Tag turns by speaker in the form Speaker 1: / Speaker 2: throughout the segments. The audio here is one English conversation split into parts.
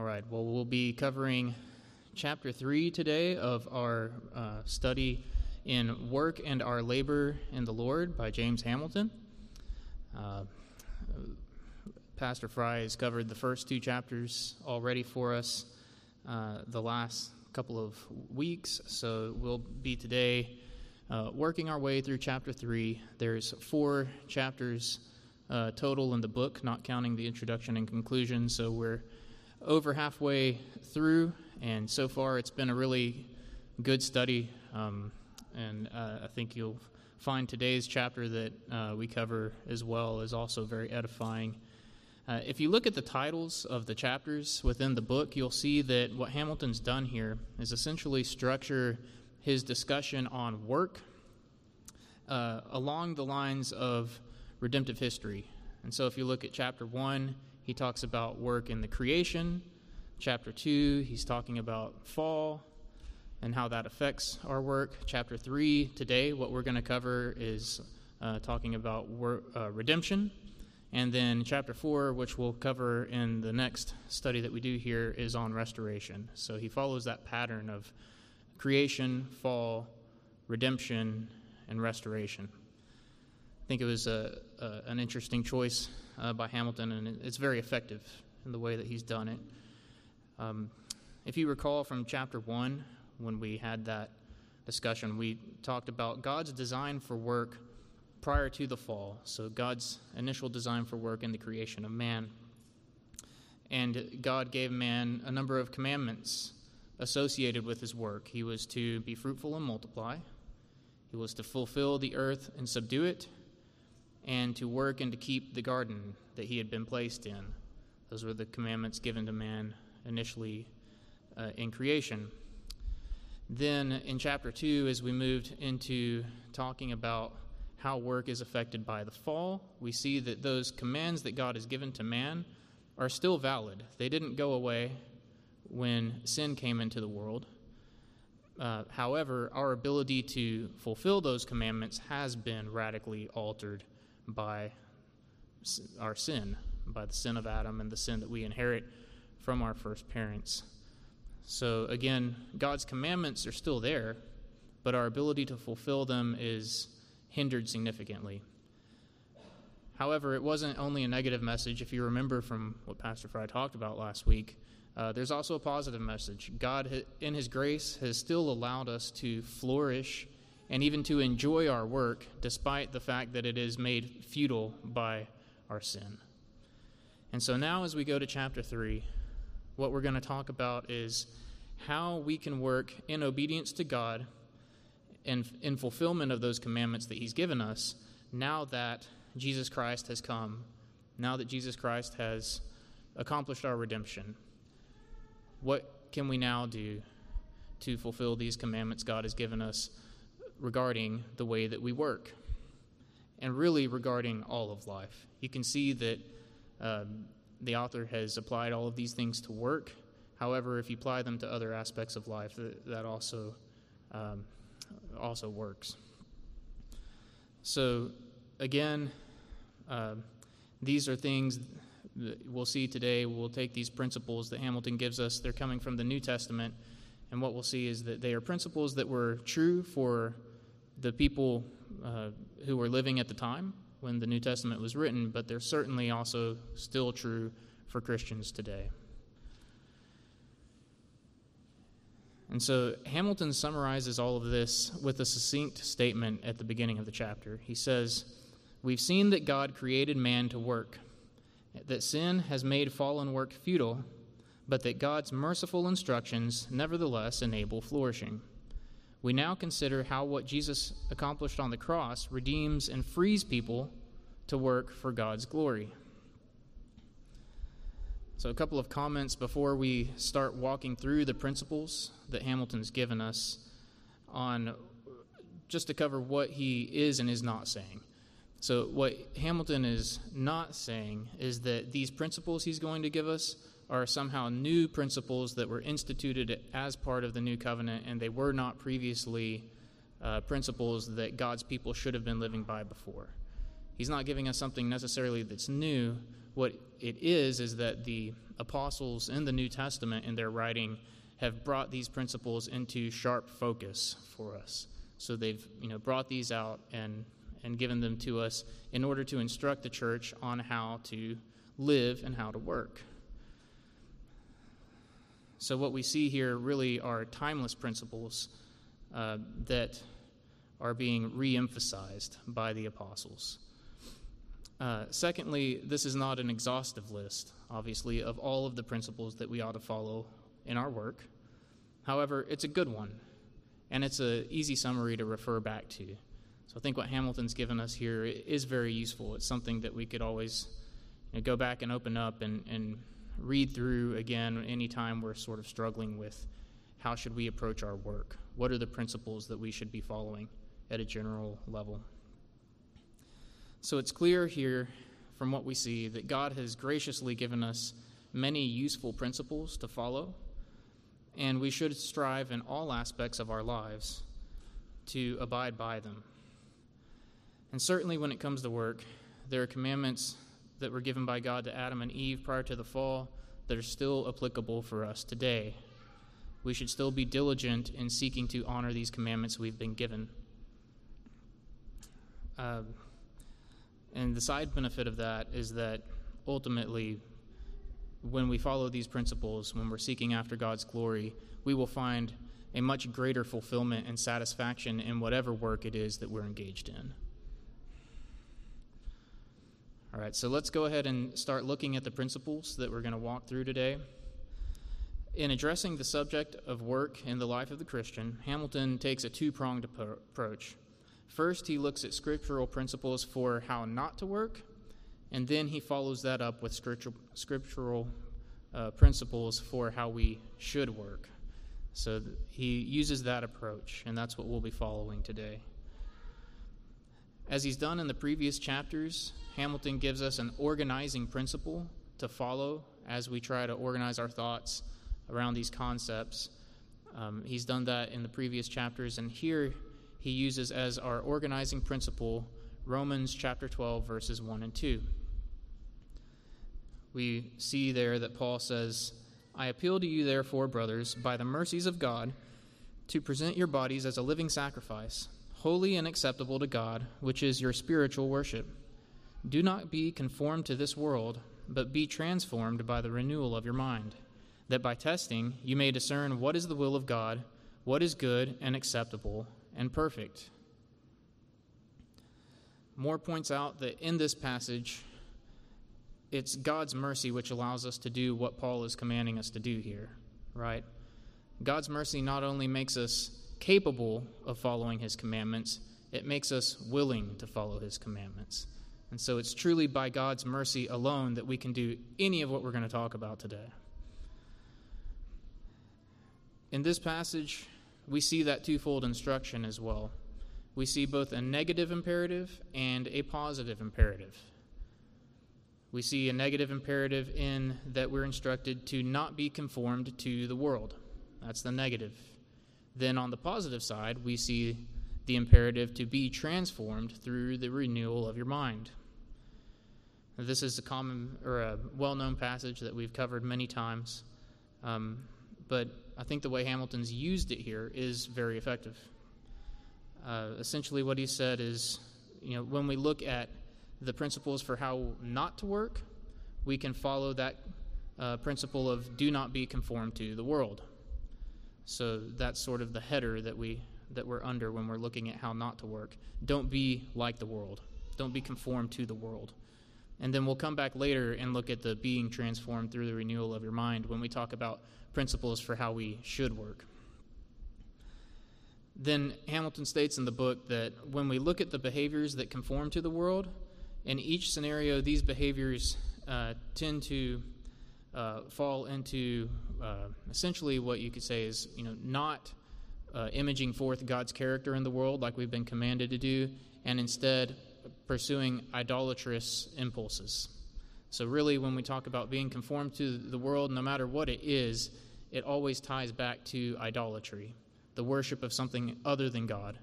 Speaker 1: All right, well, we'll be covering chapter 3 today of our uh, study in Work and Our Labor in the Lord by James Hamilton. Uh, Pastor Fry has covered the first two chapters already for us uh, the last couple of weeks, so we'll be today uh, working our way through chapter 3. There's four chapters uh, total in the book, not counting the introduction and conclusion, so we're over halfway through, and so far it's been a really good study. Um, and uh, I think you'll find today's chapter that uh, we cover as well is also very edifying. Uh, if you look at the titles of the chapters within the book, you'll see that what Hamilton's done here is essentially structure his discussion on work uh, along the lines of redemptive history. And so if you look at chapter 1, he talks about work in the creation. Chapter 2, he's talking about fall and how that affects our work. Chapter 3, today, what we're going to cover is uh, talking about work, uh, redemption. And then chapter 4, which we'll cover in the next study that we do here, is on restoration. So he follows that pattern of creation, fall, redemption, and restoration. I think it was a, a, an interesting choice uh, by Hamilton, and it's very effective in the way that he's done it. Um, if you recall from chapter 1, when we had that discussion, we talked about God's design for work prior to the fall. So, God's initial design for work in the creation of man. And God gave man a number of commandments associated with his work. He was to be fruitful and multiply, he was to fulfill the earth and subdue it, and to work and to keep the garden that he had been placed in. Those were the commandments given to man initially uh, in creation. Then in chapter 2, as we moved into talking about how work is affected by the fall, we see that those commands that God has given to man are still valid. They didn't go away when sin came into the world. Uh, however, our ability to fulfill those commandments has been radically altered by our sin, by the sin of Adam and the sin that we inherit from our first parents. So, again, God's commandments are still there, but our ability to fulfill them is hindered significantly. However, it wasn't only a negative message. If you remember from what Pastor Fry talked about last week, uh, there's also a positive message. God, in His grace, has still allowed us to flourish and even to enjoy our work despite the fact that it is made futile by our sin. And so now, as we go to chapter 3, what we're going to talk about is how we can work in obedience to God and in fulfillment of those commandments that He's given us now that Jesus Christ has come, now that Jesus Christ has accomplished our redemption. What can we now do to fulfill these commandments God has given us regarding the way that we work? And really regarding all of life. You can see that um, the author has applied all of these things to work. However, if you apply them to other aspects of life, that, also um, also works. So, again, uh, these are things we'll see today. We'll take these principles that Hamilton gives us. They're coming from the New Testament, and what we'll see is that they are principles that were true for the people uh, who were living at the time when the New Testament was written, but they're certainly also still true for Christians today. And so Hamilton summarizes all of this with a succinct statement at the beginning of the chapter. He says, We've seen that God created man to work, that sin has made fallen work futile, but that God's merciful instructions nevertheless enable flourishing. We now consider how what Jesus accomplished on the cross redeems and frees people to work for God's glory. So, a couple of comments before we start walking through the principles that Hamilton's given us on just to cover what he is and is not saying. So, what Hamilton is not saying is that these principles he's going to give us are somehow new principles that were instituted as part of the new covenant and they were not previously uh, principles that God's people should have been living by before. He's not giving us something necessarily that's new, what it is is that the apostles in the New Testament in their writing have brought these principles into sharp focus for us. So they've you know brought these out and and given them to us in order to instruct the church on how to live and how to work. So what we see here really are timeless principles uh, that are being re-emphasized by the apostles. Uh, secondly, this is not an exhaustive list, obviously, of all of the principles that we ought to follow in our work. However, it's a good one, and it's an easy summary to refer back to. So I think what Hamilton's given us here is very useful. It's something that we could always you know, go back and open up and, and read through again anytime we're sort of struggling with how should we approach our work? What are the principles that we should be following at a general level? So it's clear here from what we see that God has graciously given us many useful principles to follow, and we should strive in all aspects of our lives to abide by them. And certainly when it comes to work, there are commandments that were given by God to Adam and Eve prior to the fall that are still applicable for us today. We should still be diligent in seeking to honor these commandments we've been given. Uh, and the side benefit of that is that ultimately, when we follow these principles, when we're seeking after God's glory, we will find a much greater fulfillment and satisfaction in whatever work it is that we're engaged in. All right, so let's go ahead and start looking at the principles that we're going to walk through today. In addressing the subject of work in the life of the Christian, Hamilton takes a two pronged approach. First, he looks at scriptural principles for how not to work, and then he follows that up with scriptural, scriptural uh, principles for how we should work. So th- he uses that approach, and that's what we'll be following today. As he's done in the previous chapters, Hamilton gives us an organizing principle to follow as we try to organize our thoughts around these concepts. Um, he's done that in the previous chapters, and here he uses as our organizing principle Romans chapter 12, verses 1 and 2. We see there that Paul says, I appeal to you, therefore, brothers, by the mercies of God, to present your bodies as a living sacrifice, holy and acceptable to God, which is your spiritual worship. Do not be conformed to this world, but be transformed by the renewal of your mind, that by testing you may discern what is the will of God, what is good and acceptable and perfect. Moore points out that in this passage, it's God's mercy which allows us to do what Paul is commanding us to do here, right? God's mercy not only makes us capable of following his commandments, it makes us willing to follow his commandments. And so it's truly by God's mercy alone that we can do any of what we're going to talk about today. In this passage, we see that twofold instruction as well. We see both a negative imperative and a positive imperative. We see a negative imperative in that we're instructed to not be conformed to the world. That's the negative. Then on the positive side, we see the imperative to be transformed through the renewal of your mind. This is a common or a well known passage that we've covered many times. Um, but I think the way Hamilton's used it here is very effective. Uh, essentially, what he said is, you know, when we look at the principles for how not to work, we can follow that uh, principle of do not be conformed to the world. So that's sort of the header that we that we're under when we're looking at how not to work. Don't be like the world. Don't be conformed to the world. And then we'll come back later and look at the being transformed through the renewal of your mind when we talk about principles for how we should work. Then Hamilton states in the book that when we look at the behaviors that conform to the world, in each scenario, these behaviors uh, tend to uh, fall into uh, essentially what you could say is, you know, not uh, imaging forth God's character in the world like we've been commanded to do, and instead pursuing idolatrous impulses. So, really, when we talk about being conformed to the world, no matter what it is, it always ties back to idolatry, the worship of something other than God.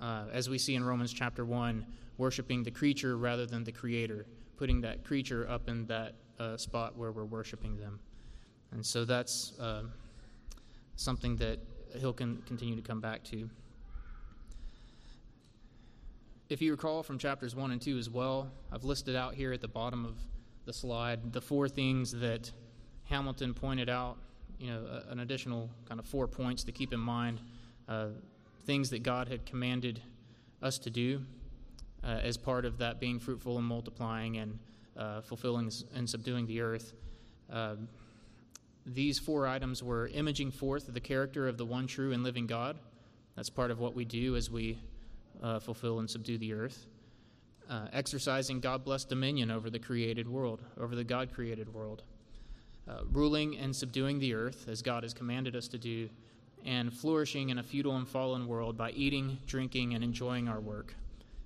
Speaker 1: Uh, as we see in Romans chapter 1, worshiping the creature rather than the creator, putting that creature up in that uh, spot where we're worshiping them. And so that's uh, something that he'll con- continue to come back to. If you recall from chapters 1 and 2 as well, I've listed out here at the bottom of the slide the four things that Hamilton pointed out, you know, an additional kind of four points to keep in mind, uh, things that God had commanded us to do uh, as part of that being fruitful and multiplying and uh, fulfilling and subduing the earth. Uh, these four items were imaging forth the character of the one true and living God. That's part of what we do as we uh, fulfill and subdue the earth. Uh, exercising God blessed dominion over the created world, over the God created world. Uh, ruling and subduing the earth as God has commanded us to do, and flourishing in a futile and fallen world by eating, drinking, and enjoying our work.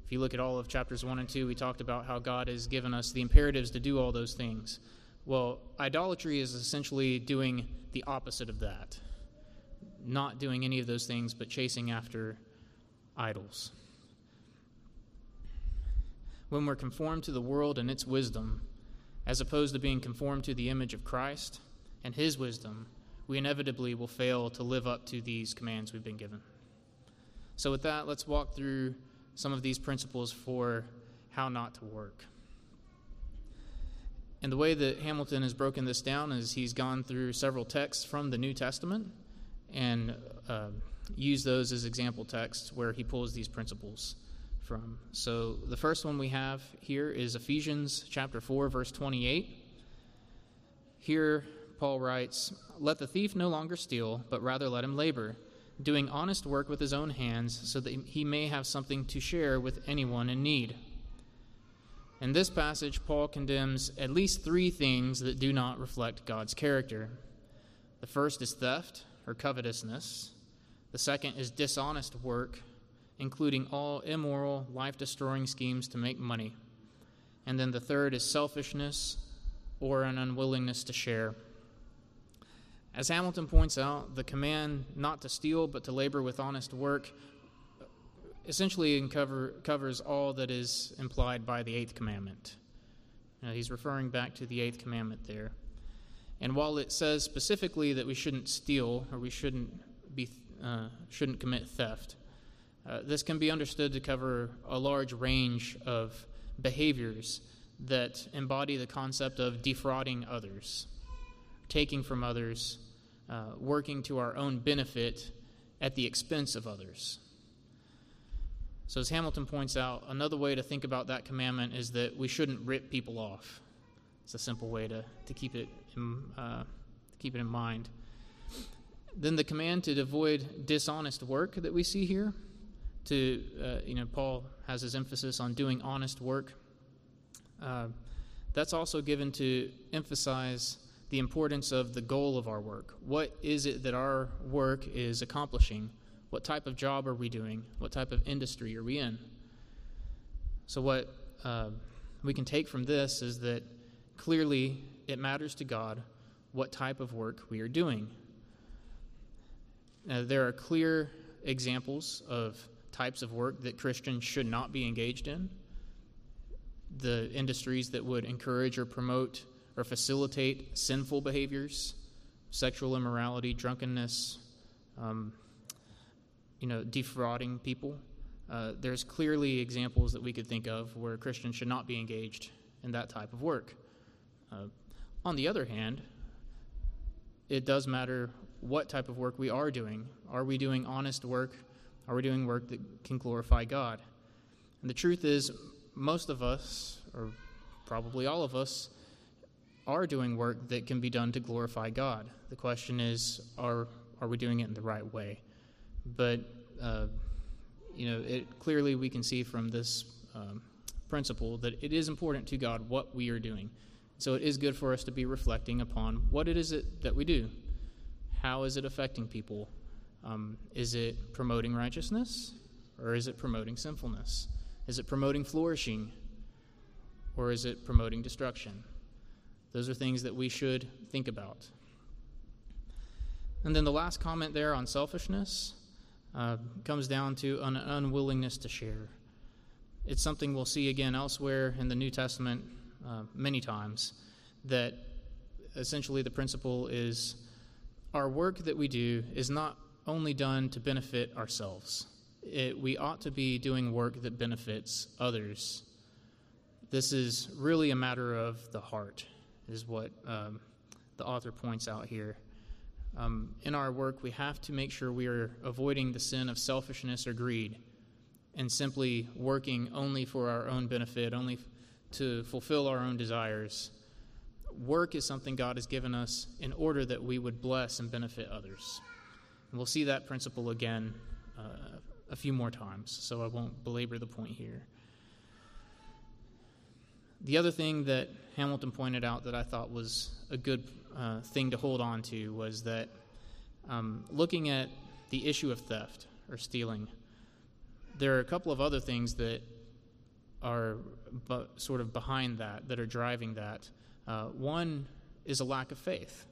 Speaker 1: If you look at all of chapters 1 and 2, we talked about how God has given us the imperatives to do all those things. Well, idolatry is essentially doing the opposite of that. Not doing any of those things, but chasing after idols. When we're conformed to the world and its wisdom, as opposed to being conformed to the image of Christ and his wisdom, we inevitably will fail to live up to these commands we've been given. So, with that, let's walk through some of these principles for how not to work. And the way that Hamilton has broken this down is he's gone through several texts from the New Testament and uh, used those as example texts where he pulls these principles from. So the first one we have here is Ephesians chapter 4 verse 28. Here Paul writes, "Let the thief no longer steal, but rather let him labor, doing honest work with his own hands, so that he may have something to share with anyone in need." In this passage, Paul condemns at least three things that do not reflect God's character. The first is theft or covetousness, the second is dishonest work, including all immoral, life destroying schemes to make money. And then the third is selfishness or an unwillingness to share. As Hamilton points out, the command not to steal but to labor with honest work essentially cover, covers all that is implied by the eighth commandment. Now, he's referring back to the eighth commandment there. And while it says specifically that we shouldn't steal or we shouldn't be uh, shouldn't commit theft, uh, this can be understood to cover a large range of behaviors that embody the concept of defrauding others, taking from others, uh, working to our own benefit at the expense of others. So, as Hamilton points out, another way to think about that commandment is that we shouldn't rip people off. It's a simple way to, to keep, it in, uh, keep it in mind. Then the command to avoid dishonest work that we see here, to, uh, you know, Paul has his emphasis on doing honest work. Uh, that's also given to emphasize the importance of the goal of our work. What is it that our work is accomplishing? What type of job are we doing? What type of industry are we in? So, what uh, we can take from this is that clearly it matters to God what type of work we are doing. Uh, there are clear examples of types of work that Christians should not be engaged in. The industries that would encourage or promote or facilitate sinful behaviors, sexual immorality, drunkenness, um, you know, defrauding people. Uh, there's clearly examples that we could think of where Christians should not be engaged in that type of work. Uh, on the other hand, it does matter what type of work we are doing. Are we doing honest work? Are we doing work that can glorify God? And the truth is, most of us, or probably all of us, are doing work that can be done to glorify God. The question is, are, are we doing it in the right way? But, uh, you know, it, clearly we can see from this um, principle that it is important to God what we are doing. So it is good for us to be reflecting upon what it is it, that we do. How is it affecting people? Um, is it promoting righteousness or is it promoting sinfulness? Is it promoting flourishing or is it promoting destruction? Those are things that we should think about. And then the last comment there on selfishness uh, comes down to an unwillingness to share. It's something we'll see again elsewhere in the New Testament, uh, many times that essentially the principle is our work that we do is not only done to benefit ourselves. It, we ought to be doing work that benefits others. This is really a matter of the heart, is what um, the author points out here. Um, in our work, we have to make sure we are avoiding the sin of selfishness or greed and simply working only for our own benefit, only to fulfill our own desires. Work is something God has given us in order that we would bless and benefit others. And we'll see that principle again uh, a few more times, so I won't belabor the point here. The other thing that Hamilton pointed out that I thought was a good uh, thing to hold on to was that um, looking at the issue of theft or stealing, there are a couple of other things that are sort of behind that, that are driving that. Uh, one is a lack of faith.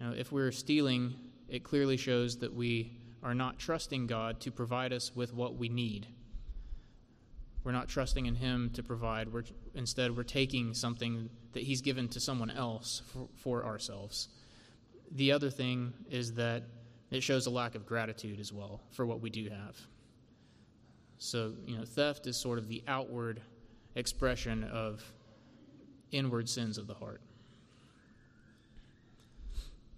Speaker 1: If we're stealing, it clearly shows that we are not trusting God to provide us with what we need. We're not trusting in Him to provide. We're, instead, we're taking something that He's given to someone else for, for ourselves. The other thing is that it shows a lack of gratitude as well for what we do have. So, you know, theft is sort of the outward expression of inward sins of the heart.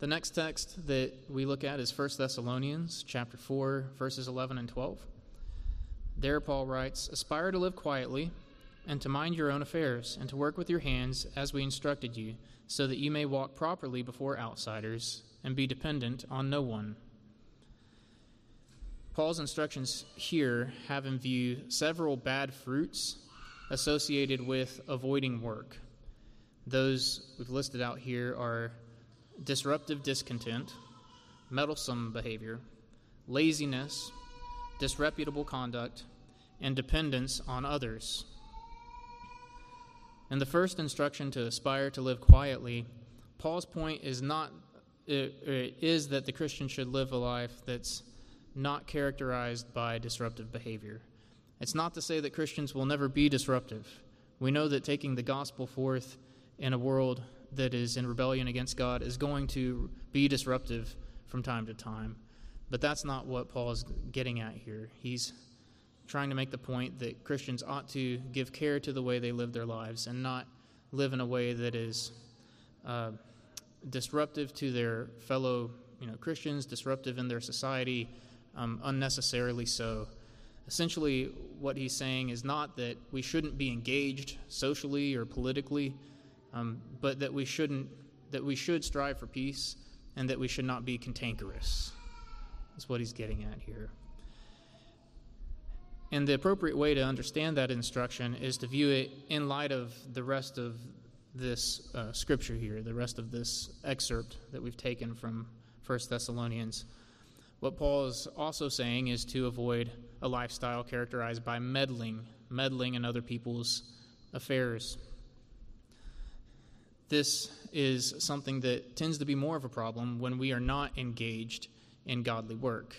Speaker 1: The next text that we look at is 1 Thessalonians chapter 4 verses 11 and 12. There Paul writes, "Aspire to live quietly and to mind your own affairs and to work with your hands as we instructed you, so that you may walk properly before outsiders and be dependent on no one." Paul's instructions here have in view several bad fruits associated with avoiding work. Those we've listed out here are disruptive discontent, meddlesome behavior, laziness, disreputable conduct, and dependence on others. In the first instruction to aspire to live quietly, Paul's point is not it, it is that the Christian should live a life that's not characterized by disruptive behavior. It's not to say that Christians will never be disruptive. We know that taking the gospel forth in a world that is in rebellion against God is going to be disruptive from time to time. But that's not what Paul is getting at here. He's trying to make the point that Christians ought to give care to the way they live their lives and not live in a way that is uh, disruptive to their fellow you know, Christians, disruptive in their society, um, unnecessarily so. Essentially, what he's saying is not that we shouldn't be engaged socially or politically, um, but that we shouldn't that we should strive for peace and that we should not be cantankerous. That's what he's getting at here. And the appropriate way to understand that instruction is to view it in light of the rest of this uh, scripture here, the rest of this excerpt that we've taken from 1 Thessalonians. What Paul is also saying is to avoid a lifestyle characterized by meddling, meddling in other people's affairs. This is something that tends to be more of a problem when we are not engaged in godly work.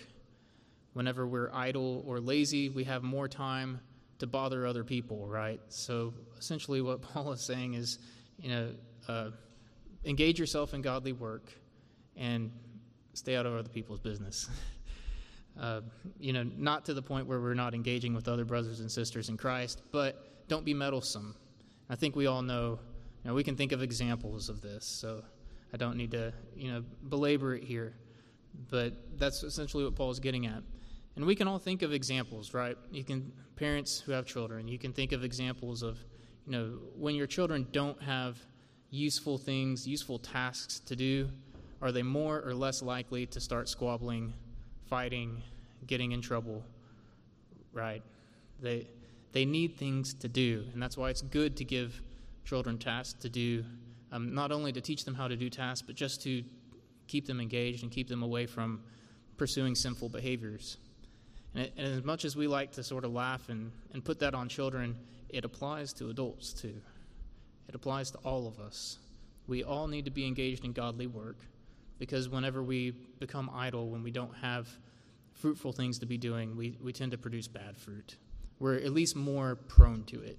Speaker 1: Whenever we're idle or lazy, we have more time to bother other people, right? So essentially, what Paul is saying is, you know, uh, engage yourself in godly work and stay out of other people's business. uh, you know, not to the point where we're not engaging with other brothers and sisters in Christ, but don't be meddlesome. I think we all know, you know, we can think of examples of this, so I don't need to, you know, belabor it here. But that's essentially what Paul is getting at. And we can all think of examples, right? You can, parents who have children, you can think of examples of, you know, when your children don't have useful things, useful tasks to do, are they more or less likely to start squabbling, fighting, getting in trouble? Right? They, they need things to do, and that's why it's good to give children tasks to do, um, not only to teach them how to do tasks, but just to keep them engaged and keep them away from pursuing sinful behaviors. And, it, and, as much as we like to sort of laugh and, and put that on children, it applies to adults too. It applies to all of us. We all need to be engaged in godly work because whenever we become idle, when we don't have fruitful things to be doing, we, we tend to produce bad fruit. We're at least more prone to it.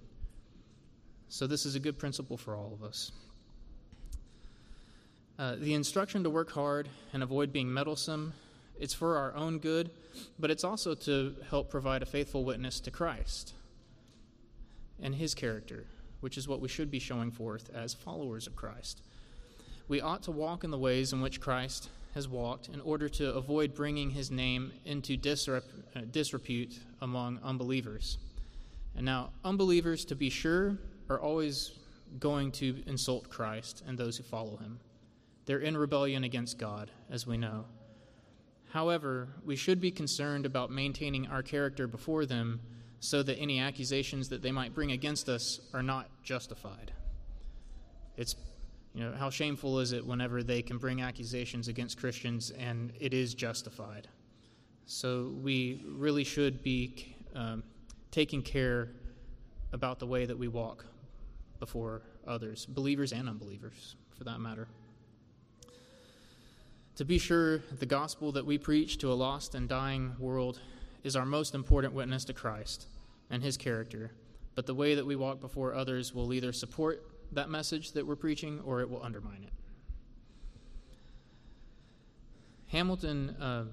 Speaker 1: So, this is a good principle for all of us. Uh, the instruction to work hard and avoid being meddlesome, it's for our own good, but it's also to help provide a faithful witness to Christ and his character, which is what we should be showing forth as followers of Christ. We ought to walk in the ways in which Christ has walked in order to avoid bringing his name into uh, disrepute among unbelievers. And now, unbelievers, to be sure, are always going to insult Christ and those who follow him. They're in rebellion against God, as we know. However, we should be concerned about maintaining our character before them so that any accusations that they might bring against us are not justified. It's you know, how shameful is it whenever they can bring accusations against Christians and it is justified? So we really should be um, taking care about the way that we walk before others, believers and unbelievers, for that matter. To be sure, the gospel that we preach to a lost and dying world is our most important witness to Christ and his character. But the way that we walk before others will either support that message that we're preaching or it will undermine it. Hamilton, uh,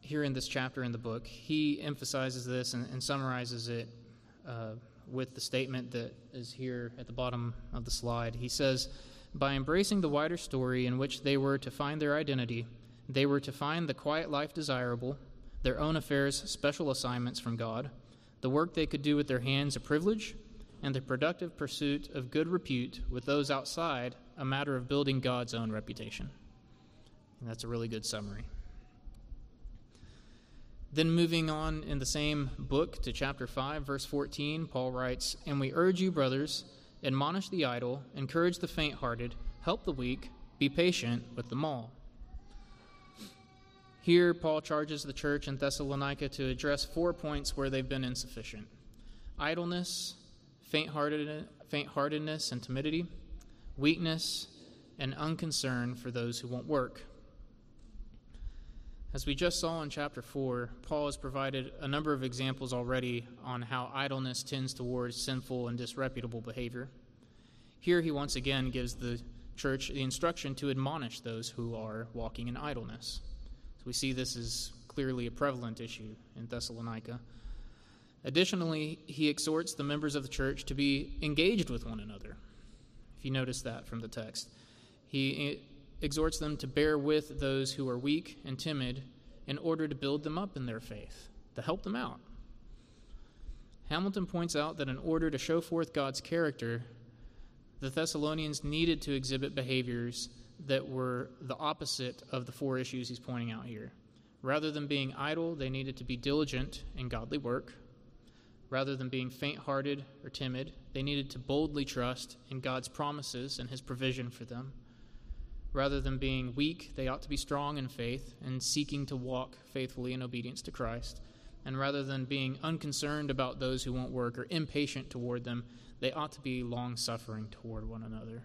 Speaker 1: here in this chapter in the book, he emphasizes this and, and summarizes it uh, with the statement that is here at the bottom of the slide. He says, By embracing the wider story in which they were to find their identity, they were to find the quiet life desirable, their own affairs special assignments from God, the work they could do with their hands a privilege, and the productive pursuit of good repute with those outside a matter of building God's own reputation. And that's a really good summary. Then, moving on in the same book to chapter 5, verse 14, Paul writes, And we urge you, brothers, admonish the idle, encourage the faint hearted, help the weak, be patient with them all. Here, Paul charges the church in Thessalonica to address four points where they've been insufficient idleness, faint-heartedness and timidity, weakness, and unconcern for those who won't work. As we just saw in chapter 4, Paul has provided a number of examples already on how idleness tends towards sinful and disreputable behavior. Here he once again gives the church the instruction to admonish those who are walking in idleness. So we see this is clearly a prevalent issue in Thessalonica. Additionally, he exhorts the members of the church to be engaged with one another. If you notice that from the text, he exhorts them to bear with those who are weak and timid in order to build them up in their faith, to help them out. Hamilton points out that in order to show forth God's character, the Thessalonians needed to exhibit behaviors that were the opposite of the four issues he's pointing out here. Rather than being idle, they needed to be diligent in godly work. Rather than being faint hearted or timid, they needed to boldly trust in God's promises and His provision for them. Rather than being weak, they ought to be strong in faith and seeking to walk faithfully in obedience to Christ. And rather than being unconcerned about those who won't work or impatient toward them, they ought to be long suffering toward one another.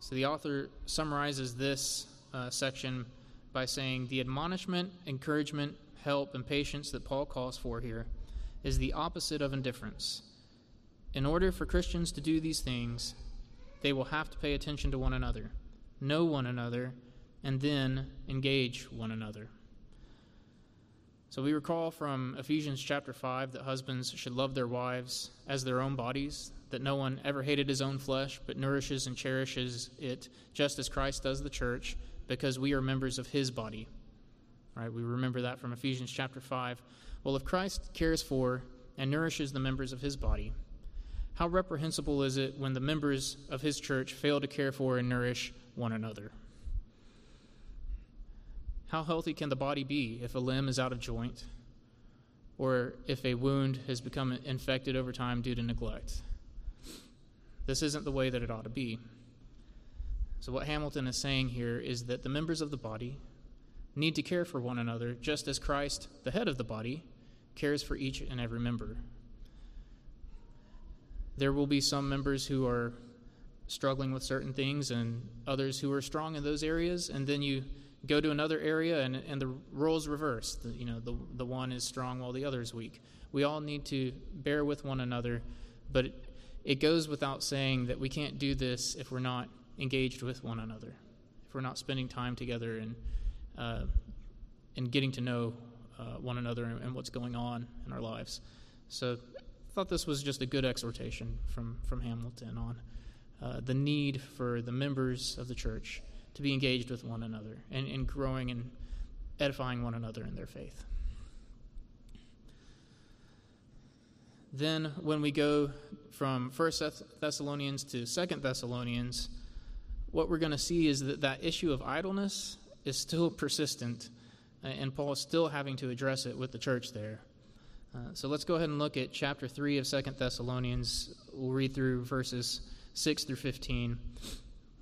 Speaker 1: So the author summarizes this uh, section by saying the admonishment, encouragement, help, and patience that Paul calls for here is the opposite of indifference. In order for Christians to do these things, they will have to pay attention to one another, know one another, and then engage one another. So we recall from Ephesians chapter 5 that husbands should love their wives as their own bodies, that no one ever hated his own flesh, but nourishes and cherishes it, just as Christ does the church, because we are members of his body. Right? We remember that from Ephesians chapter 5. Well, if Christ cares for and nourishes the members of his body, how reprehensible is it when the members of his church fail to care for and nourish one another? How healthy can the body be if a limb is out of joint or if a wound has become infected over time due to neglect? This isn't the way that it ought to be. So, what Hamilton is saying here is that the members of the body need to care for one another, just as Christ, the head of the body, cares for each and every member. There will be some members who are struggling with certain things and others who are strong in those areas, and then you go to another area and, and the roles reverse. The, you know, the, the one is strong while the other is weak. We all need to bear with one another, but it, it goes without saying that we can't do this if we're not engaged with one another, if we're not spending time together and, uh, and getting to know uh, one another and, and what's going on in our lives. So thought this was just a good exhortation from, from Hamilton on uh, the need for the members of the church to be engaged with one another and, and growing and edifying one another in their faith. Then, when we go from First Thessalonians to Second Thessalonians, what we're going to see is that that issue of idleness is still persistent, and Paul is still having to address it with the church there. Uh, so let's go ahead and look at chapter 3 of Second Thessalonians. We'll read through verses 6 through 15.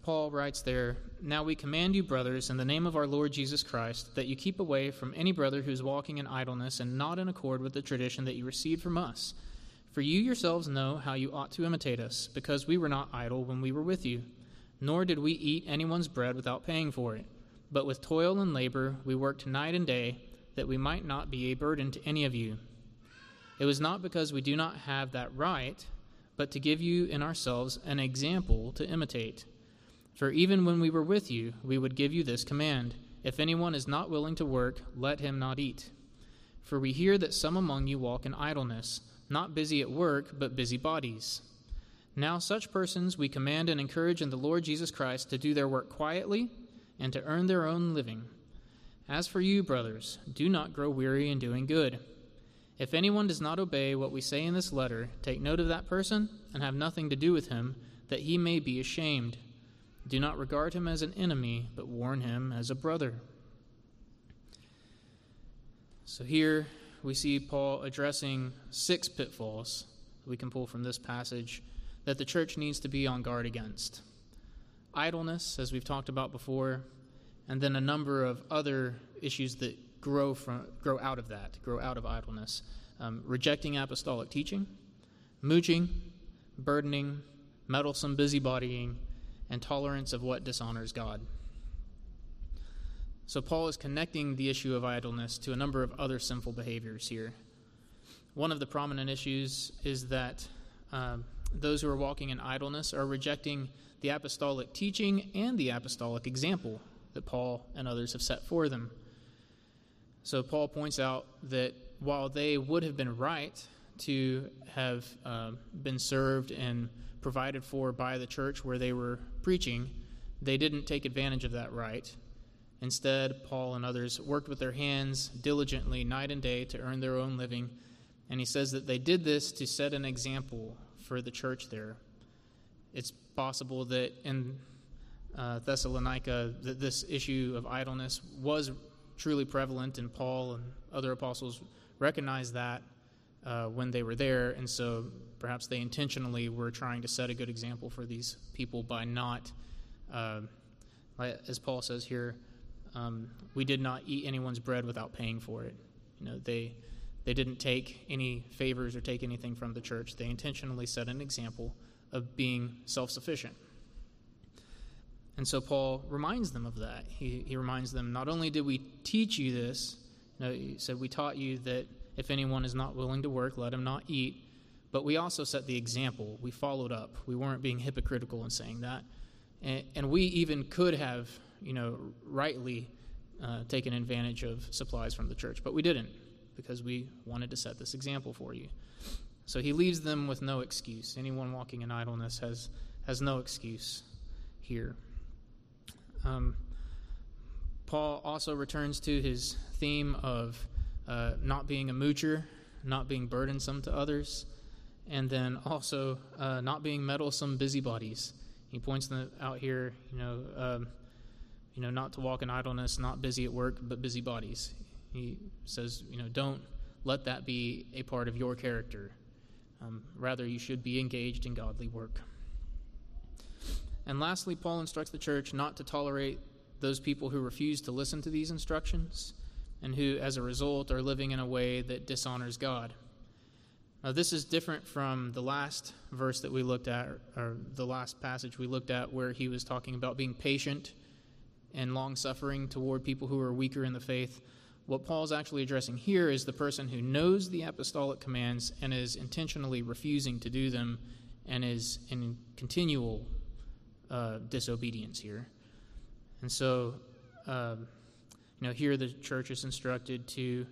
Speaker 1: Paul writes there Now we command you, brothers, in the name of our Lord Jesus Christ, that you keep away from any brother who is walking in idleness and not in accord with the tradition that you received from us. For you yourselves know how you ought to imitate us, because we were not idle when we were with you, nor did we eat anyone's bread without paying for it. But with toil and labor we worked night and day, that we might not be a burden to any of you. It was not because we do not have that right, but to give you in ourselves an example to imitate. For even when we were with you, we would give you this command If anyone is not willing to work, let him not eat. For we hear that some among you walk in idleness, not busy at work, but busy bodies. Now, such persons we command and encourage in the Lord Jesus Christ to do their work quietly and to earn their own living. As for you, brothers, do not grow weary in doing good. If anyone does not obey what we say in this letter, take note of that person and have nothing to do with him, that he may be ashamed. Do not regard him as an enemy, but warn him as a brother. So here we see Paul addressing six pitfalls that we can pull from this passage that the church needs to be on guard against idleness, as we've talked about before, and then a number of other issues that grow from grow out of that, grow out of idleness. Um, rejecting apostolic teaching, mooching, burdening, meddlesome busybodying, and tolerance of what dishonors God. So, Paul is connecting the issue of idleness to a number of other sinful behaviors here. One of the prominent issues is that um, those who are walking in idleness are rejecting the apostolic teaching and the apostolic example that Paul and others have set for them. So, Paul points out that while they would have been right to have uh, been served and provided for by the church where they were preaching, they didn't take advantage of that right. Instead, Paul and others worked with their hands diligently night and day to earn their own living. And he says that they did this to set an example for the church there. It's possible that in uh, Thessalonica that this issue of idleness was truly prevalent, and Paul and other apostles recognized that uh, when they were there, and so perhaps they intentionally were trying to set a good example for these people by not, uh, as Paul says here, um, we did not eat anyone's bread without paying for it. You know, they they didn't take any favors or take anything from the church. They intentionally set an example of being self-sufficient. And so Paul reminds them of that. He, he reminds them, not only did we teach you this, you know, he said, we taught you that if anyone is not willing to work, let him not eat. But we also set the example. We followed up. We weren't being hypocritical in saying that. And, and we even could have, you know, rightly uh, taken advantage of supplies from the church, but we didn't because we wanted to set this example for you. So he leaves them with no excuse. Anyone walking in idleness has, has no excuse here. Um, Paul also returns to his theme of uh, not being a moocher, not being burdensome to others, and then also uh, not being meddlesome busybodies. He points them out here, you know, um, you know, not to walk in idleness, not busy at work, but busybodies. He says, you know, don't let that be a part of your character. Um, rather, you should be engaged in godly work. And lastly, Paul instructs the church not to tolerate those people who refuse to listen to these instructions and who, as a result, are living in a way that dishonors God. Now, this is different from the last verse that we looked at, or the last passage we looked at, where he was talking about being patient and long suffering toward people who are weaker in the faith. What Paul's actually addressing here is the person who knows the apostolic commands and is intentionally refusing to do them and is in continual uh, disobedience here. And so, um, you know, here the church is instructed to,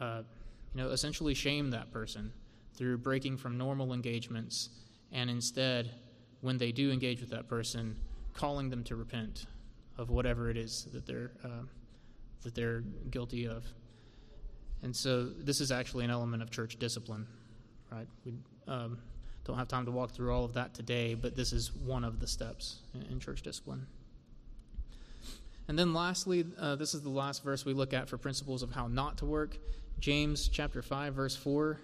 Speaker 1: uh, you know, essentially shame that person through breaking from normal engagements and instead, when they do engage with that person, calling them to repent of whatever it is that they're uh, that they're guilty of. And so, this is actually an element of church discipline, right? We um, don't have time to walk through all of that today, but this is one of the steps in, church discipline. And then, lastly, uh, this is the last verse we look at for principles of how not to work. James chapter 5, verse 4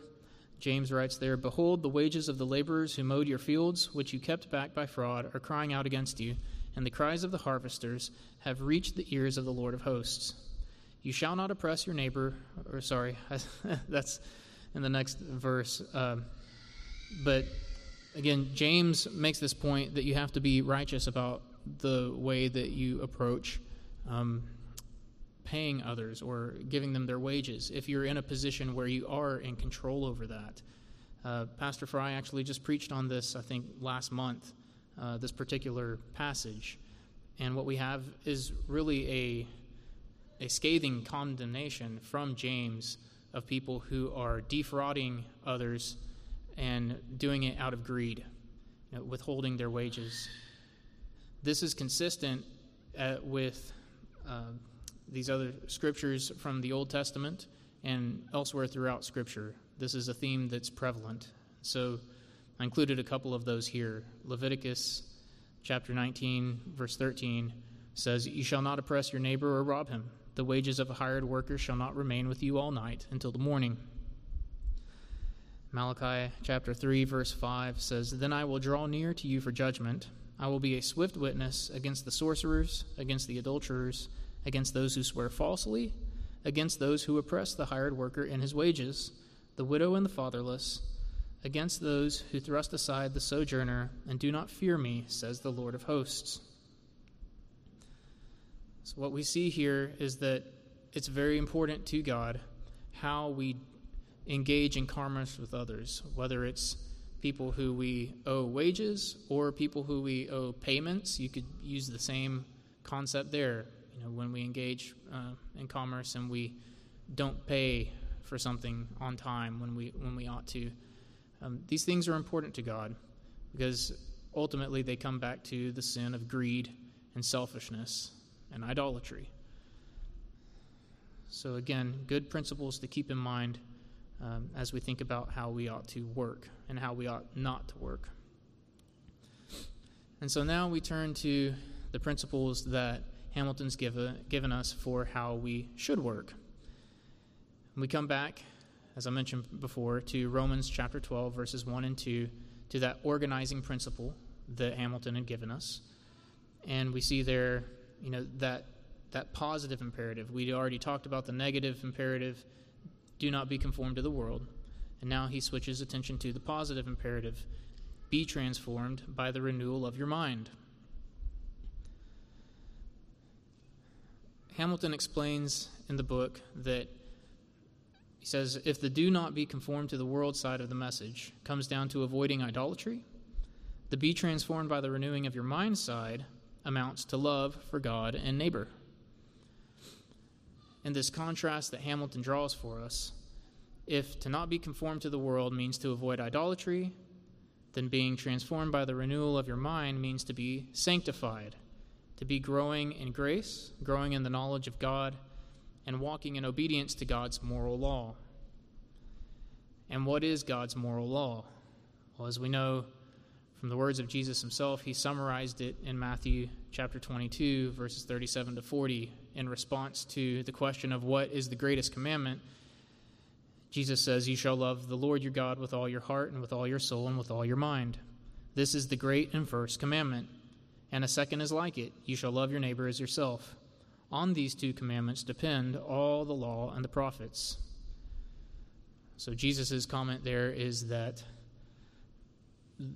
Speaker 1: James writes there Behold, the wages of the laborers who mowed your fields, which you kept back by fraud, are crying out against you, and the cries of the harvesters have reached the ears of the Lord of hosts. You shall not oppress your neighbor, or sorry, that's in the next verse. Um, but again, James makes this point that you have to be righteous about the way that you approach um, paying others or giving them their wages if you're in a position where you are in control over that. Uh, Pastor Fry actually just preached on this, I think, last month, uh, this particular passage. And what we have is really a, a scathing condemnation from James of people who are defrauding others and doing it out of greed, you know, withholding their wages. This is consistent uh, with uh, these other scriptures from the Old Testament and elsewhere throughout Scripture. This is a theme that's prevalent. So I included a couple of those here. Leviticus chapter 19, verse 13 says, You shall not oppress your neighbor or rob him. The wages of a hired worker shall not remain with you all night until the morning. Malachi chapter 3, verse 5 says, Then I will draw near to you for judgment. I will be a swift witness against the sorcerers, against the adulterers, against those who swear falsely, against those who oppress the hired worker in his wages, the widow and the fatherless, against those who thrust aside the sojourner and do not fear me, says the Lord of hosts. So, what we see here is that it's very important to God how we engage in commerce with others, whether it's people who we owe wages or people who we owe payments. You could use the same concept there you know, when we engage uh, in commerce and we don't pay for something on time when we when we ought to. Um, these things are important to God because ultimately they come back to the sin of greed and selfishness and idolatry. So again, good principles to keep in mind um, as we think about how we ought to work and how we ought not to work. And so now we turn to the principles that Hamilton's given, given us for how we should work. we come back, as I mentioned before, to Romans chapter 12, verses 1 and 2, to that organizing principle that Hamilton had given us. And we see there, you know, that that positive imperative. We already talked about the negative imperative, do not be conformed to the world. And now he switches attention to the positive imperative, be transformed by the renewal of your mind. Hamilton explains in the book that he says if the do not be conformed to the world side of the message comes down to avoiding idolatry, the be transformed by the renewing of your mind side amounts to love for God and neighbor. In this contrast that Hamilton draws for us, if to not be conformed to the world means to avoid idolatry, then being transformed by the renewal of your mind means to be sanctified to be growing in grace, growing in the knowledge of God, and walking in obedience to God's moral law. And what is God's moral law? Well, as we know from the words of Jesus himself, he summarized it in Matthew chapter 22, verses 37 to 40, in response to the question of what is the greatest commandment. Jesus says, You shall love the Lord your God with all your heart, and with all your soul, and with all your mind. This is the great and first commandment. And a second is like it you shall love your neighbor as yourself. On these two commandments depend all the law and the prophets. So Jesus' comment there is that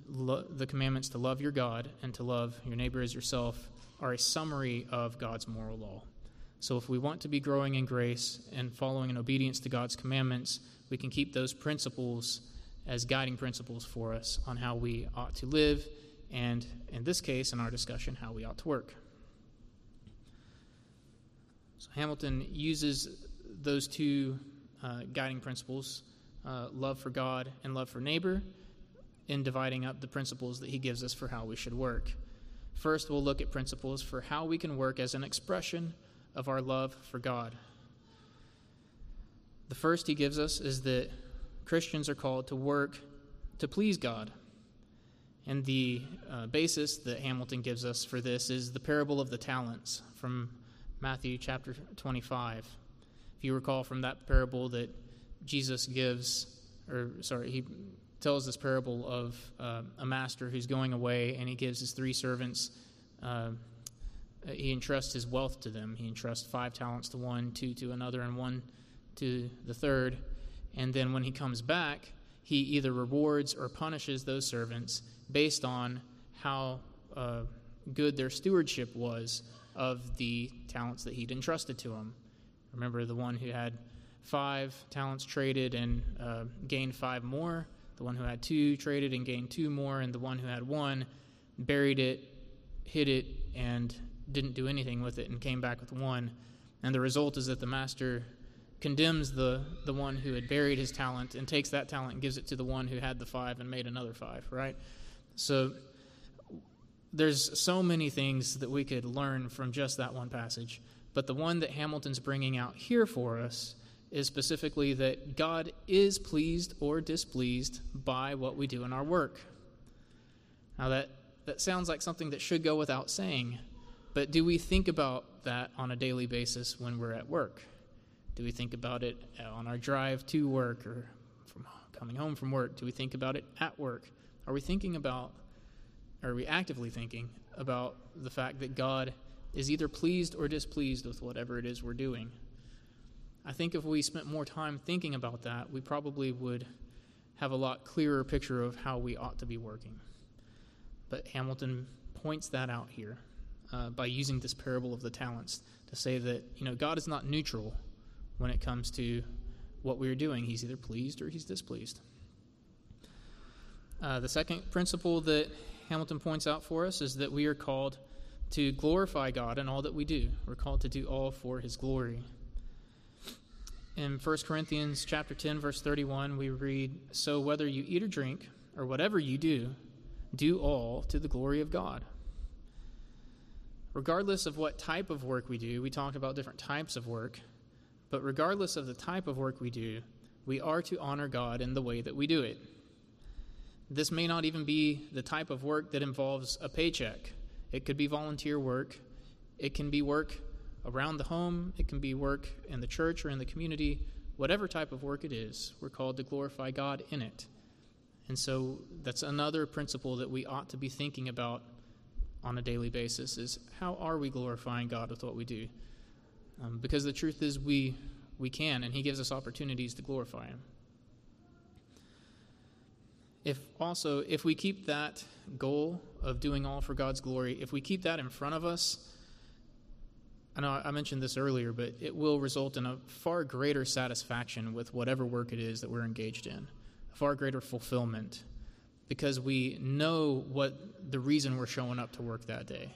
Speaker 1: lo- the commandments to love your God and to love your neighbor as yourself are a summary of God's moral law. So, if we want to be growing in grace and following in obedience to God's commandments, we can keep those principles as guiding principles for us on how we ought to live, and in this case, in our discussion, how we ought to work. So, Hamilton uses those two uh, guiding principles uh, love for God and love for neighbor in dividing up the principles that he gives us for how we should work. First, we'll look at principles for how we can work as an expression of our love for God. The first he gives us is that Christians are called to work to please God. And the uh, basis that Hamilton gives us for this is the parable of the talents from Matthew chapter 25. If you recall from that parable that Jesus gives, or sorry, he tells this parable of uh, a master who's going away and he gives his three servants, uh, he entrusts his wealth to them. He entrusts five talents to one, two to another, and one to the third. And then when he comes back, he either rewards or punishes those servants based on how uh, good their stewardship was of the talents that he'd entrusted to them. Remember the one who had five talents traded and uh, gained five more, the one who had two traded and gained two more, and the one who had one buried it, hid it, and didn't do anything with it and came back with one. And the result is that the master condemns the, the one who had buried his talent and takes that talent and gives it to the one who had the five and made another five, right? So there's so many things that we could learn from just that one passage. But the one that Hamilton's bringing out here for us is specifically that God is pleased or displeased by what we do in our work. Now, that, that sounds like something that should go without saying, but do we think about that on a daily basis when we're at work? Do we think about it on our drive to work or from coming home from work? Do we think about it at work? Are we thinking about, are we actively thinking about the fact that God is either pleased or displeased with whatever it is we're doing? I think if we spent more time thinking about that, we probably would have a lot clearer picture of how we ought to be working. But Hamilton points that out here uh, by using this parable of the talents to say that you know God is not neutral when it comes to what we're doing. He's either pleased or he's displeased. Uh, the second principle that Hamilton points out for us is that we are called to glorify God in all that we do. We're called to do all for His glory in 1 Corinthians chapter 10 verse 31 we read so whether you eat or drink or whatever you do do all to the glory of God. Regardless of what type of work we do, we talk about different types of work, but regardless of the type of work we do, we are to honor God in the way that we do it. This may not even be the type of work that involves a paycheck. It could be volunteer work. It can be work around the home, it can be work in the church or in the community. Whatever type of work it is, we're called to glorify God in it. And so that's another principle that we ought to be thinking about on a daily basis is how are we glorifying God with what we do? Um, because the truth is we we can and he gives us opportunities to glorify him. If also if we keep that goal of doing all for God's glory, if we keep that in front of us, I know I mentioned this earlier, but it will result in a far greater satisfaction with whatever work it is that we're engaged in, a far greater fulfillment, because we know what the reason we're showing up to work that day.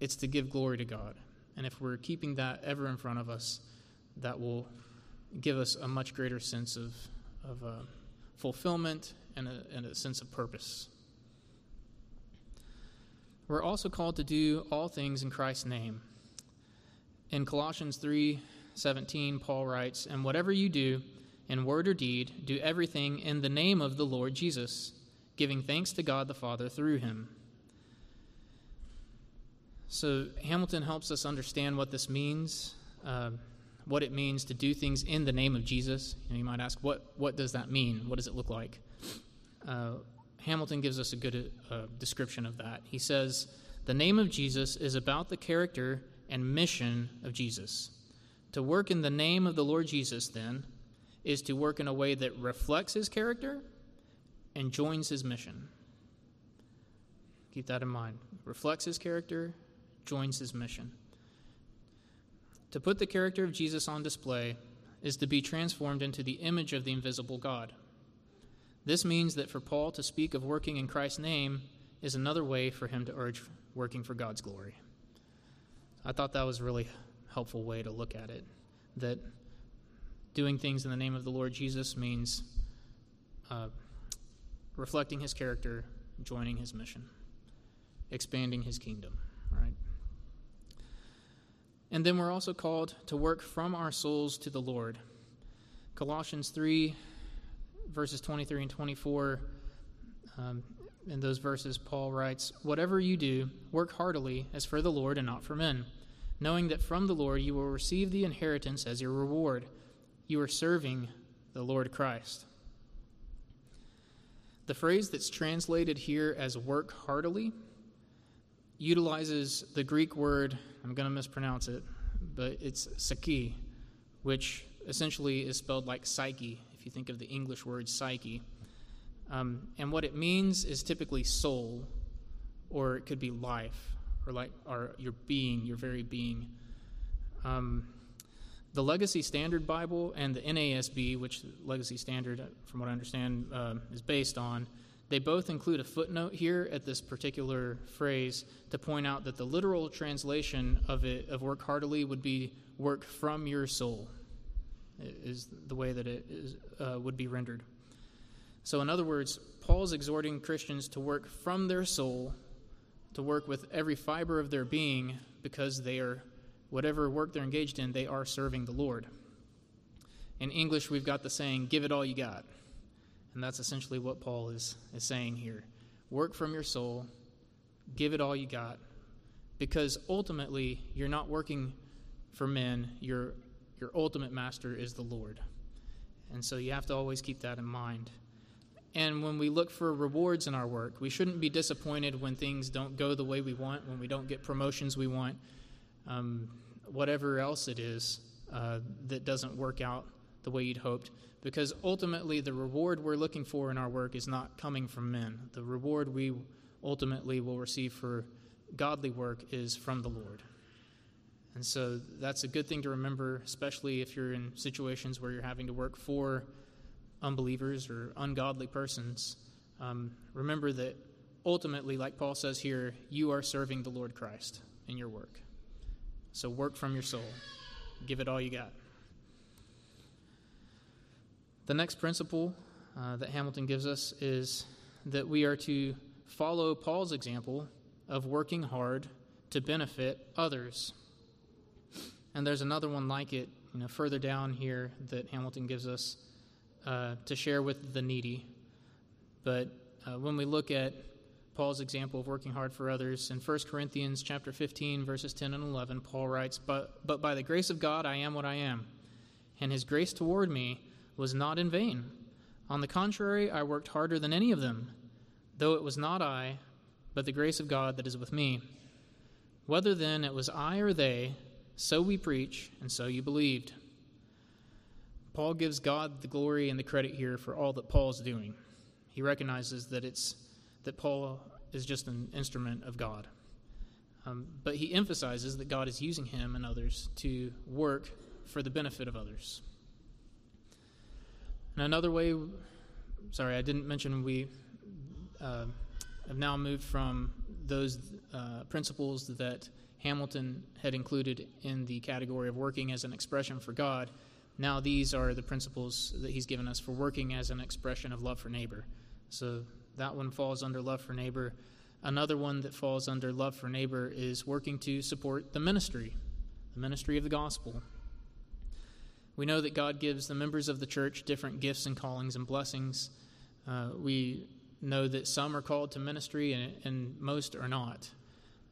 Speaker 1: It's to give glory to God. And if we're keeping that ever in front of us, that will give us a much greater sense of, of uh, fulfillment and a, and a sense of purpose. We're also called to do all things in Christ's name. In Colossians 3:17, Paul writes, "And whatever you do, in word or deed, do everything in the name of the Lord Jesus, giving thanks to God the Father through him." So Hamilton helps us understand what this means, uh, what it means to do things in the name of Jesus. You, know, you, might ask, what what does that mean? What does it look like? Uh, Hamilton gives us a good uh, description of that. He says, "The name of Jesus is about the character." and mission of Jesus. To work in the name of the Lord Jesus, then, is to work in a way that reflects his character and joins his mission. Keep that in mind. Reflects his character, joins his mission. To put the character of Jesus on display is to be transformed into the image of the invisible God. This means that for Paul to speak of working in Christ's name is another way for him to urge working for God's glory. I thought that was a really helpful way to look at it. That doing things in the name of the Lord Jesus means uh, reflecting his character, joining his mission, expanding his kingdom. Right? And then we're also called to work from our souls to the Lord. Colossians 3, verses 23 and 24, um, in those verses, Paul writes, Whatever you do, work heartily as for the Lord and not for men, knowing that from the Lord you will receive the inheritance as your reward. You are serving the Lord Christ. The phrase that's translated here as work heartily utilizes the Greek word, I'm going to mispronounce it, but it's psyche, which essentially is spelled like psyche, if you think of the English word psyche. Um, and what it means is typically soul, or it could be life, or like or your being, your very being. Um, the Legacy Standard Bible and the NASB, which Legacy Standard, from what I understand, uh, is based on, they both include a footnote here at this particular phrase to point out that the literal translation of it of work heartily would be work from your soul, is the way that it is, uh, would be rendered. So, in other words, Paul's exhorting Christians to work from their soul, to work with every fiber of their being, because they are, whatever work they're engaged in, they are serving the Lord. In English, we've got the saying, give it all you got. And that's essentially what Paul is, is saying here. Work from your soul, give it all you got, because ultimately, you're not working for men, your, your ultimate master is the Lord. And so you have to always keep that in mind. And when we look for rewards in our work, we shouldn't be disappointed when things don't go the way we want, when we don't get promotions we want, um, whatever else it is uh, that doesn't work out the way you'd hoped. Because ultimately, the reward we're looking for in our work is not coming from men. The reward we ultimately will receive for godly work is from the Lord. And so that's a good thing to remember, especially if you're in situations where you're having to work for unbelievers or ungodly persons, um, remember that ultimately, like Paul says here, you are serving the Lord Christ in your work. So work from your soul, give it all you got. The next principle uh, that Hamilton gives us is that we are to follow Paul's example of working hard to benefit others. And there's another one like it, you know, further down here that Hamilton gives us uh, to share with the needy. But uh, when we look at Paul's example of working hard for others. In 1 Corinthians chapter 15 verses 10 and 11 Paul writes but but by the grace of God I am what I am and his grace toward me was not in vain. On the contrary I worked harder than any of them though it was not I but the grace of God that is with me. Whether then it was I or they so we preach and so you believed. Paul gives God the glory and the credit here for all that Paul's doing. He recognizes that it's that Paul is just an instrument of God. Um, but he emphasizes that God is using him and others to work for the benefit of others. And another way, sorry, I didn't mention we uh, have now moved from those uh, principles that Hamilton had included in the category of working as an expression for God now these are the principles that he's given us for working as an expression of love for neighbor. So that one falls under love for neighbor. Another one that falls under love for neighbor is working to support the ministry, the ministry of the gospel. We know that God gives the members of the church different gifts and callings and blessings. Uh, we know that some are called to ministry and, and most are not.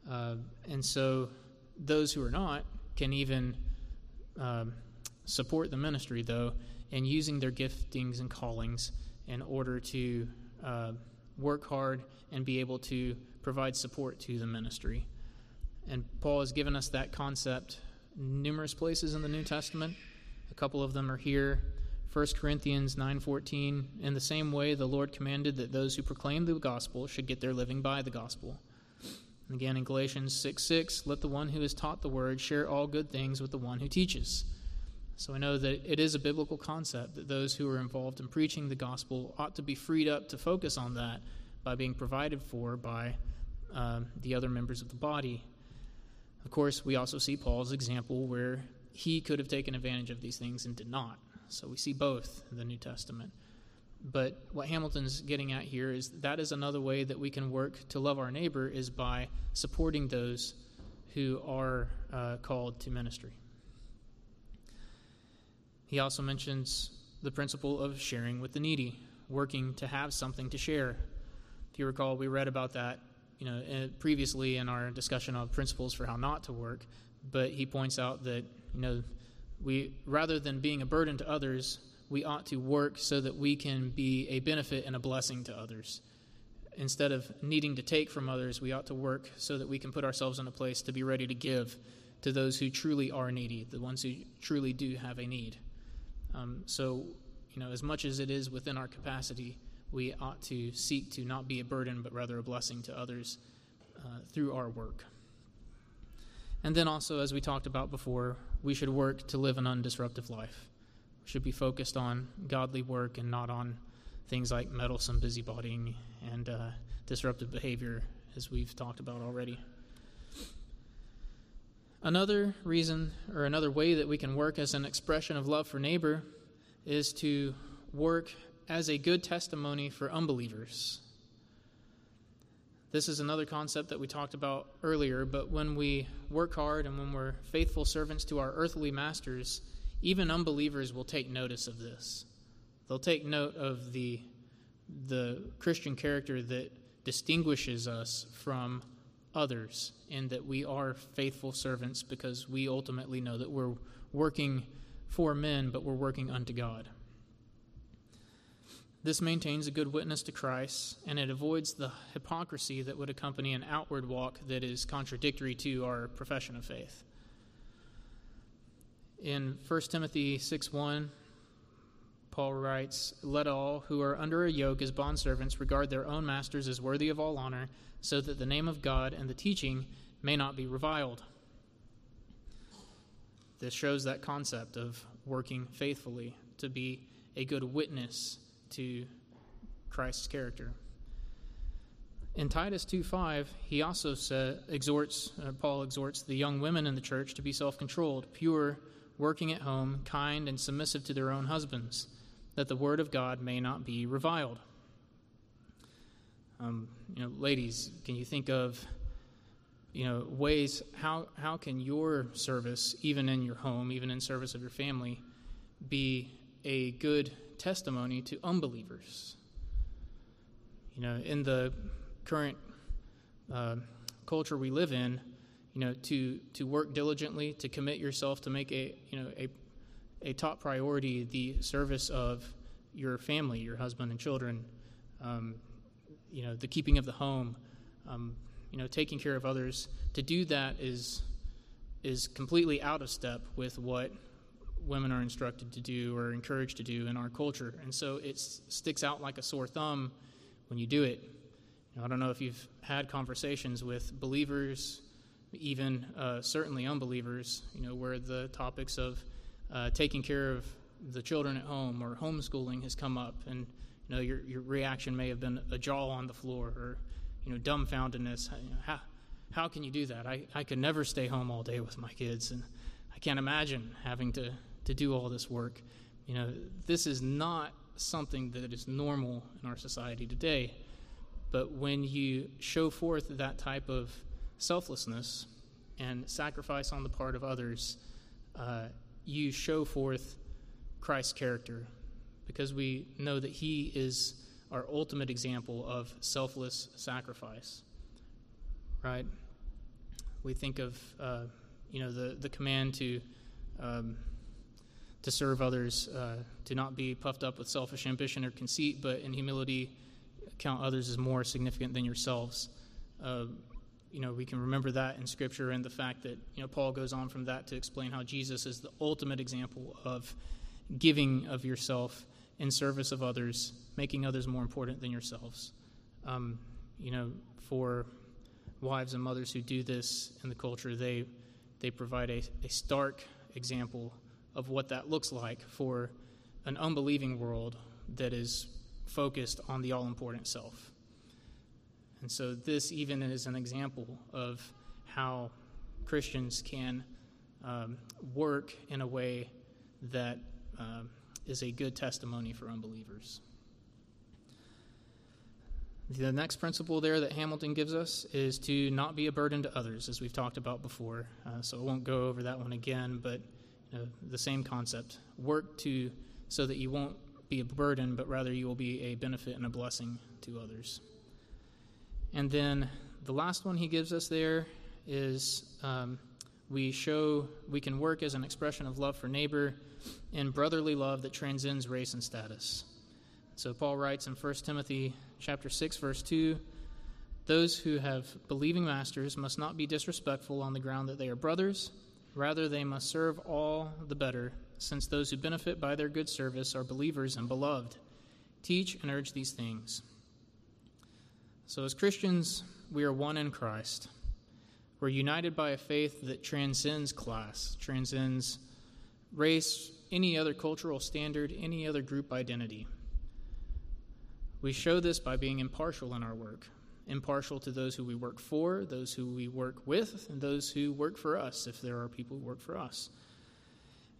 Speaker 1: Uh, and so those who are not can even um, support the ministry, though, in using their giftings and callings in order to uh, work hard and be able to provide support to the ministry. And Paul has given us that concept numerous places in the New Testament. A couple of them are here. 1 Corinthians 9:14 In the same way the Lord commanded that those who proclaim the gospel should get their living by the gospel. And again in Galatians 6 6, let the one who is taught the word share all good things with the one who teaches. So I know that it is a biblical concept that those who are involved in preaching the gospel ought to be freed up to focus on that by being provided for by uh, the other members of the body. Of course, we also see Paul's example where he could have taken advantage of these things and did not. So we see both in the New Testament. But what Hamilton's getting at here is that is another way that we can work to love our neighbor is by supporting those who are uh, called to ministry. He also mentions the principle of sharing with the needy, working to have something to share. If you recall, we read about that, you know, previously in our discussion of principles for how not to work. But he points out that you know we rather than being a burden to others, we ought to work so that we can be a benefit and a blessing to others. Instead of needing to take from others, we ought to work so that we can put ourselves in a place to be ready to give to those who truly are needy, the ones who truly do have a need. Um, so, you know, as much as it is within our capacity, we ought to seek to not be a burden, but rather a blessing to others uh, through our work. And then also, as we talked about before, we should work to live an undisruptive life. We should be focused on godly work and not on things like meddlesome busybodying and uh, disruptive behavior, as we've talked about already. Another reason or another way that we can work as an expression of love for neighbor is to work as a good testimony for unbelievers. This is another concept that we talked about earlier, but when we work hard and when we're faithful servants to our earthly masters, even unbelievers will take notice of this. They'll take note of the, the Christian character that distinguishes us from others and that we are faithful servants because we ultimately know that we're working for men, but we're working unto God. This maintains a good witness to Christ, and it avoids the hypocrisy that would accompany an outward walk that is contradictory to our profession of faith. In 1 Timothy 6 1, Paul writes, Let all who are under a yoke as bondservants regard their own masters as worthy of all honor, so that the name of God and the teaching may not be reviled. This shows that concept of working faithfully to be a good witness to Christ's character. In Titus 2:5, he also sa- exhorts uh, Paul exhorts the young women in the church to be self-controlled, pure, working at home, kind and submissive to their own husbands, that the word of God may not be reviled. Um, you know, ladies, can you think of you know ways how how can your service, even in your home, even in service of your family, be a good testimony to unbelievers? You know, in the current uh, culture we live in, you know, to to work diligently, to commit yourself to make a you know a a top priority the service of your family, your husband and children. Um, you know, the keeping of the home, um, you know, taking care of others. To do that is is completely out of step with what women are instructed to do or encouraged to do in our culture, and so it sticks out like a sore thumb when you do it. You know, I don't know if you've had conversations with believers, even uh, certainly unbelievers, you know, where the topics of uh, taking care of the children at home or homeschooling has come up, and you know, your, your reaction may have been a jaw on the floor or, you know, dumbfoundedness. How, how can you do that? I, I could never stay home all day with my kids, and I can't imagine having to, to do all this work. You know, this is not something that is normal in our society today. But when you show forth that type of selflessness and sacrifice on the part of others, uh, you show forth Christ's character because we know that He is our ultimate example of selfless sacrifice. Right? We think of uh, you know the the command to um, to serve others, uh, to not be puffed up with selfish ambition or conceit, but in humility count others as more significant than yourselves. Uh, you know, we can remember that in Scripture and the fact that you know Paul goes on from that to explain how Jesus is the ultimate example of giving of yourself in service of others, making others more important than yourselves. Um, you know, for wives and mothers who do this in the culture, they, they provide a, a stark example of what that looks like for an unbelieving world that is focused on the all important self. And so, this even is an example of how Christians can um, work in a way that um, is a good testimony for unbelievers. The next principle there that Hamilton gives us is to not be a burden to others, as we've talked about before. Uh, so I won't go over that one again, but you know, the same concept. Work to so that you won't be a burden, but rather you will be a benefit and a blessing to others. And then the last one he gives us there is um, we show we can work as an expression of love for neighbor and brotherly love that transcends race and status. So Paul writes in 1 Timothy chapter 6 verse 2, those who have believing masters must not be disrespectful on the ground that they are brothers, rather they must serve all the better, since those who benefit by their good service are believers and beloved. Teach and urge these things. So as Christians, we are one in Christ. We're united by a faith that transcends class, transcends race, any other cultural standard, any other group identity. We show this by being impartial in our work, impartial to those who we work for, those who we work with, and those who work for us, if there are people who work for us.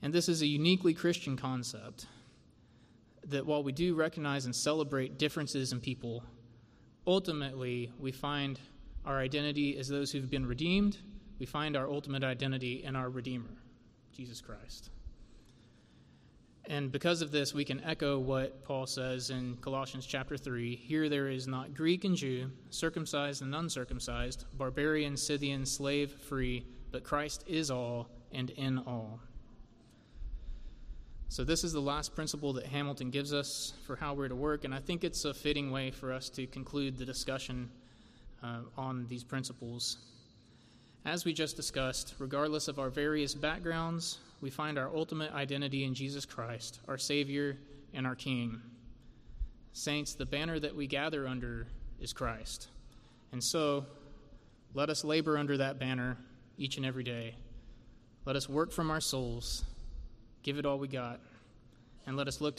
Speaker 1: And this is a uniquely Christian concept that while we do recognize and celebrate differences in people, ultimately we find our identity as those who've been redeemed. We find our ultimate identity in our Redeemer, Jesus Christ. And because of this, we can echo what Paul says in Colossians chapter 3 Here there is not Greek and Jew, circumcised and uncircumcised, barbarian, Scythian, slave, free, but Christ is all and in all. So, this is the last principle that Hamilton gives us for how we're to work, and I think it's a fitting way for us to conclude the discussion uh, on these principles. As we just discussed, regardless of our various backgrounds, we find our ultimate identity in Jesus Christ, our Savior and our King. Saints, the banner that we gather under is Christ. And so, let us labor under that banner each and every day. Let us work from our souls, give it all we got, and let us look